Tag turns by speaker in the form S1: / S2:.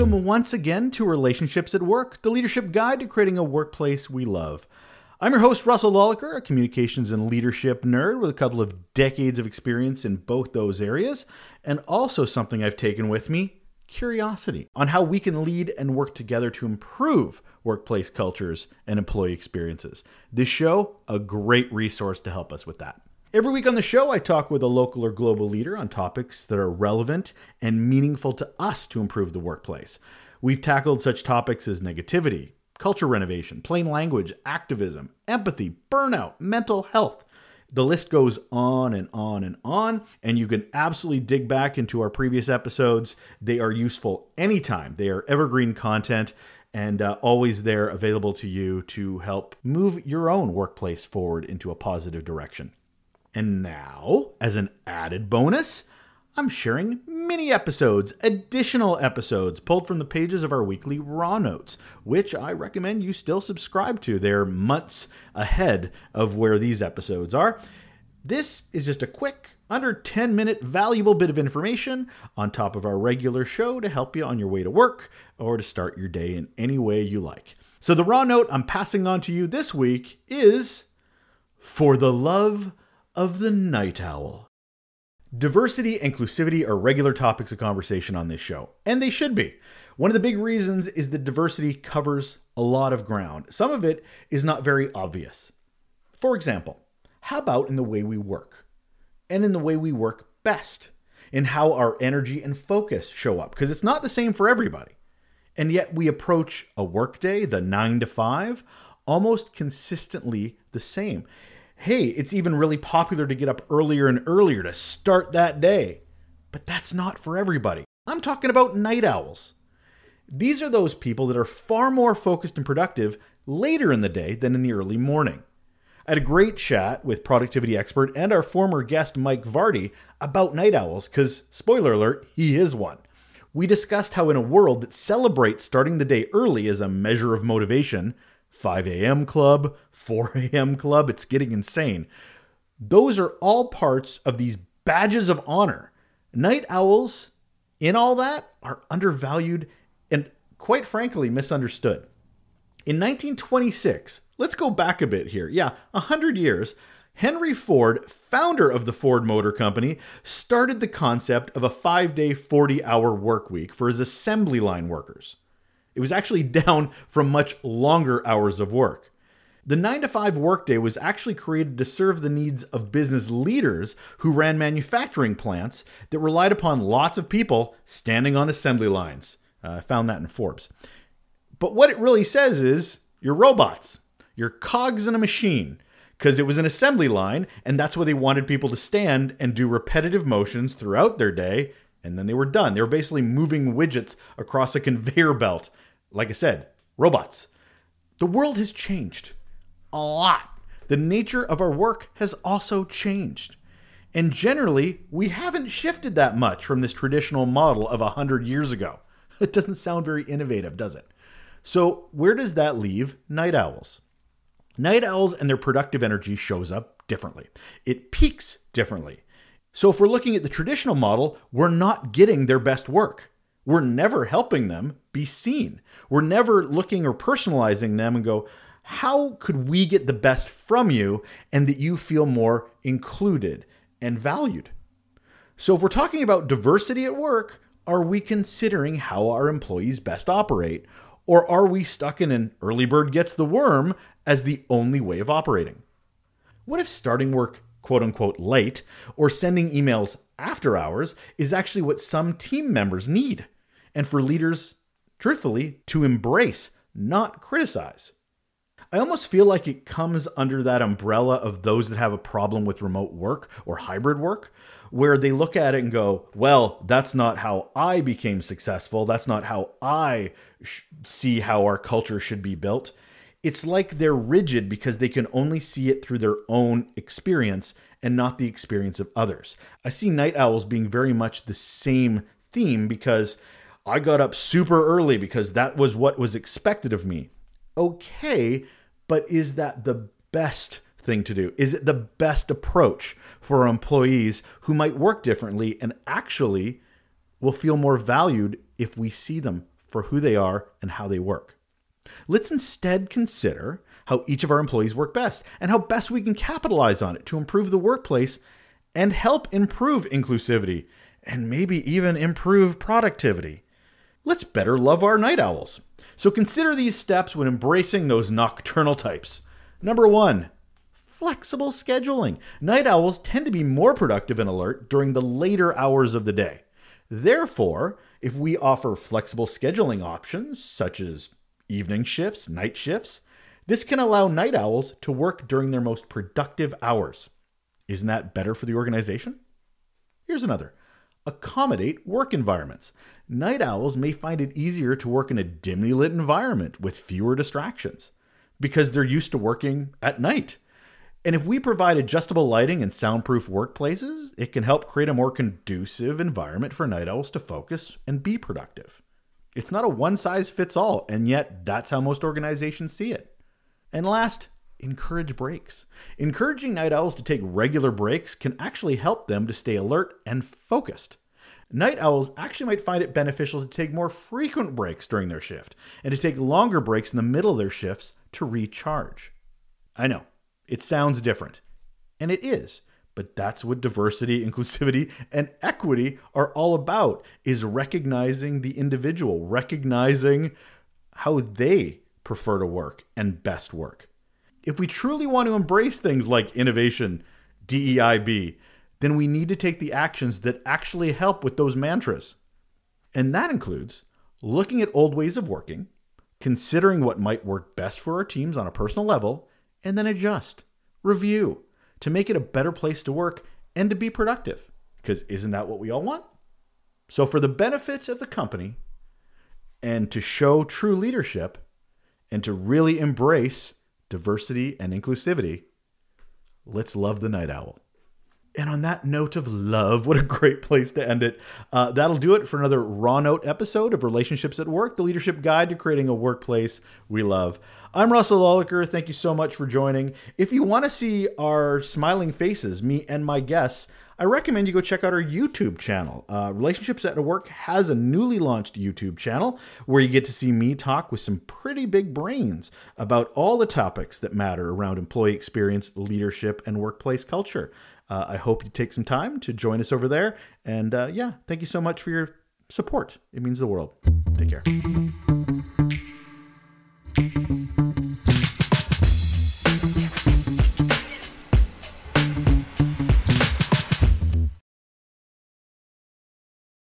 S1: Welcome once again to Relationships at Work, the leadership guide to creating a workplace we love. I'm your host, Russel Lolacher, a communications and leadership nerd with a couple of decades of experience in both those areas, and also something I've taken with me curiosity on how we can lead and work together to improve workplace cultures and employee experiences. This show, a great resource to help us with that. Every week on the show, I talk with a local or global leader on topics that are relevant and meaningful to us to improve the workplace. We've tackled such topics as negativity, culture renovation, plain language, activism, empathy, burnout, mental health. The list goes on and on and on, and you can absolutely dig back into our previous episodes. They are useful anytime, they are evergreen content and uh, always there available to you to help move your own workplace forward into a positive direction. And now, as an added bonus, I'm sharing mini episodes, additional episodes pulled from the pages of our weekly Raw Notes, which I recommend you still subscribe to. They're months ahead of where these episodes are. This is just a quick, under 10 minute, valuable bit of information on top of our regular show to help you on your way to work or to start your day in any way you like. So, the Raw Note I'm passing on to you this week is For the Love of the night owl. Diversity and inclusivity are regular topics of conversation on this show, and they should be. One of the big reasons is that diversity covers a lot of ground. Some of it is not very obvious. For example, how about in the way we work? And in the way we work best? In how our energy and focus show up? Because it's not the same for everybody. And yet we approach a workday, the nine to five, almost consistently the same hey, it's even really popular to get up earlier and earlier to start that day. But that's not for everybody. I'm talking about night owls. These are those people that are far more focused and productive later in the day than in the early morning. I had a great chat with productivity expert and our former guest Mike Vardy about night owls because, spoiler alert, he is one. We discussed how, in a world that celebrates starting the day early as a measure of motivation, 5 a.m. club, 4 a.m. club. It's getting insane. Those are all parts of these badges of honor. Night owls, in all that, are undervalued and, quite frankly, misunderstood. In 1926, let's go back a bit here. Yeah, 100 years. Henry Ford, founder of the Ford Motor Company, started the concept of a five day, 40 hour work week for his assembly line workers. It was actually down from much longer hours of work. The 9 to 5 workday was actually created to serve the needs of business leaders who ran manufacturing plants that relied upon lots of people standing on assembly lines. Uh, I found that in Forbes. But what it really says is you're robots, you're cogs in a machine, because it was an assembly line, and that's where they wanted people to stand and do repetitive motions throughout their day, and then they were done. They were basically moving widgets across a conveyor belt like I said, robots. The world has changed a lot. The nature of our work has also changed. And generally, we haven't shifted that much from this traditional model of 100 years ago. It doesn't sound very innovative, does it? So, where does that leave night owls? Night owls and their productive energy shows up differently. It peaks differently. So, if we're looking at the traditional model, we're not getting their best work. We're never helping them be seen. We're never looking or personalizing them and go, how could we get the best from you and that you feel more included and valued? So, if we're talking about diversity at work, are we considering how our employees best operate? Or are we stuck in an early bird gets the worm as the only way of operating? What if starting work quote unquote late or sending emails after hours is actually what some team members need? And for leaders truthfully, to embrace, not criticize. I almost feel like it comes under that umbrella of those that have a problem with remote work or hybrid work, where they look at it and go, well, that's not how I became successful. That's not how I sh- see how our culture should be built. It's like they're rigid because they can only see it through their own experience and not the experience of others. I see night owls being very much the same theme because I got up super early because that was what was expected of me. Okay, but is that the best thing to do? Is it the best approach for employees who might work differently and actually will feel more valued if we see them for who they are and how they work. Let's instead consider how each of our employees work best and how best we can capitalize on it to improve the workplace and help improve inclusivity and maybe even improve productivity. Let's better love our night owls. So consider these steps when embracing those nocturnal types. Number one, flexible scheduling. Night owls tend to be more productive and alert during the later hours of the day. Therefore, if we offer flexible scheduling options, such as evening shifts, night shifts, this can allow night owls to work during their most productive hours. Isn't that better for the organization? Here's another accommodate work environments. Night owls may find it easier to work in a dimly lit environment with fewer distractions because they're used to working at night. And if we provide adjustable lighting and soundproof workplaces, it can help create a more conducive environment for night owls to focus and be productive. It's not a one size fits all, and yet that's how most organizations see it. And last, encourage breaks. Encouraging night owls to take regular breaks can actually help them to stay alert and focused. Night owls actually might find it beneficial to take more frequent breaks during their shift and to take longer breaks in the middle of their shifts to recharge. I know, it sounds different, and it is, but that's what diversity, inclusivity, and equity are all about is recognizing the individual, recognizing how they prefer to work and best work. If we truly want to embrace things like innovation, DEIB, then we need to take the actions that actually help with those mantras. And that includes looking at old ways of working, considering what might work best for our teams on a personal level, and then adjust, review to make it a better place to work and to be productive. Because isn't that what we all want? So, for the benefit of the company and to show true leadership and to really embrace diversity and inclusivity, let's love the night owl. And on that note of love, what a great place to end it. Uh, that'll do it for another Raw Note episode of Relationships at Work, the leadership guide to creating a workplace we love. I'm Russel Lolacher. Thank you so much for joining. If you want to see our smiling faces, me and my guests, I recommend you go check out our YouTube channel. Uh, Relationships at Work has a newly launched YouTube channel where you get to see me talk with some pretty big brains about all the topics that matter around employee experience, leadership, and workplace culture. Uh, I hope you take some time to join us over there. And uh, yeah, thank you so much for your support. It means the world. Take care.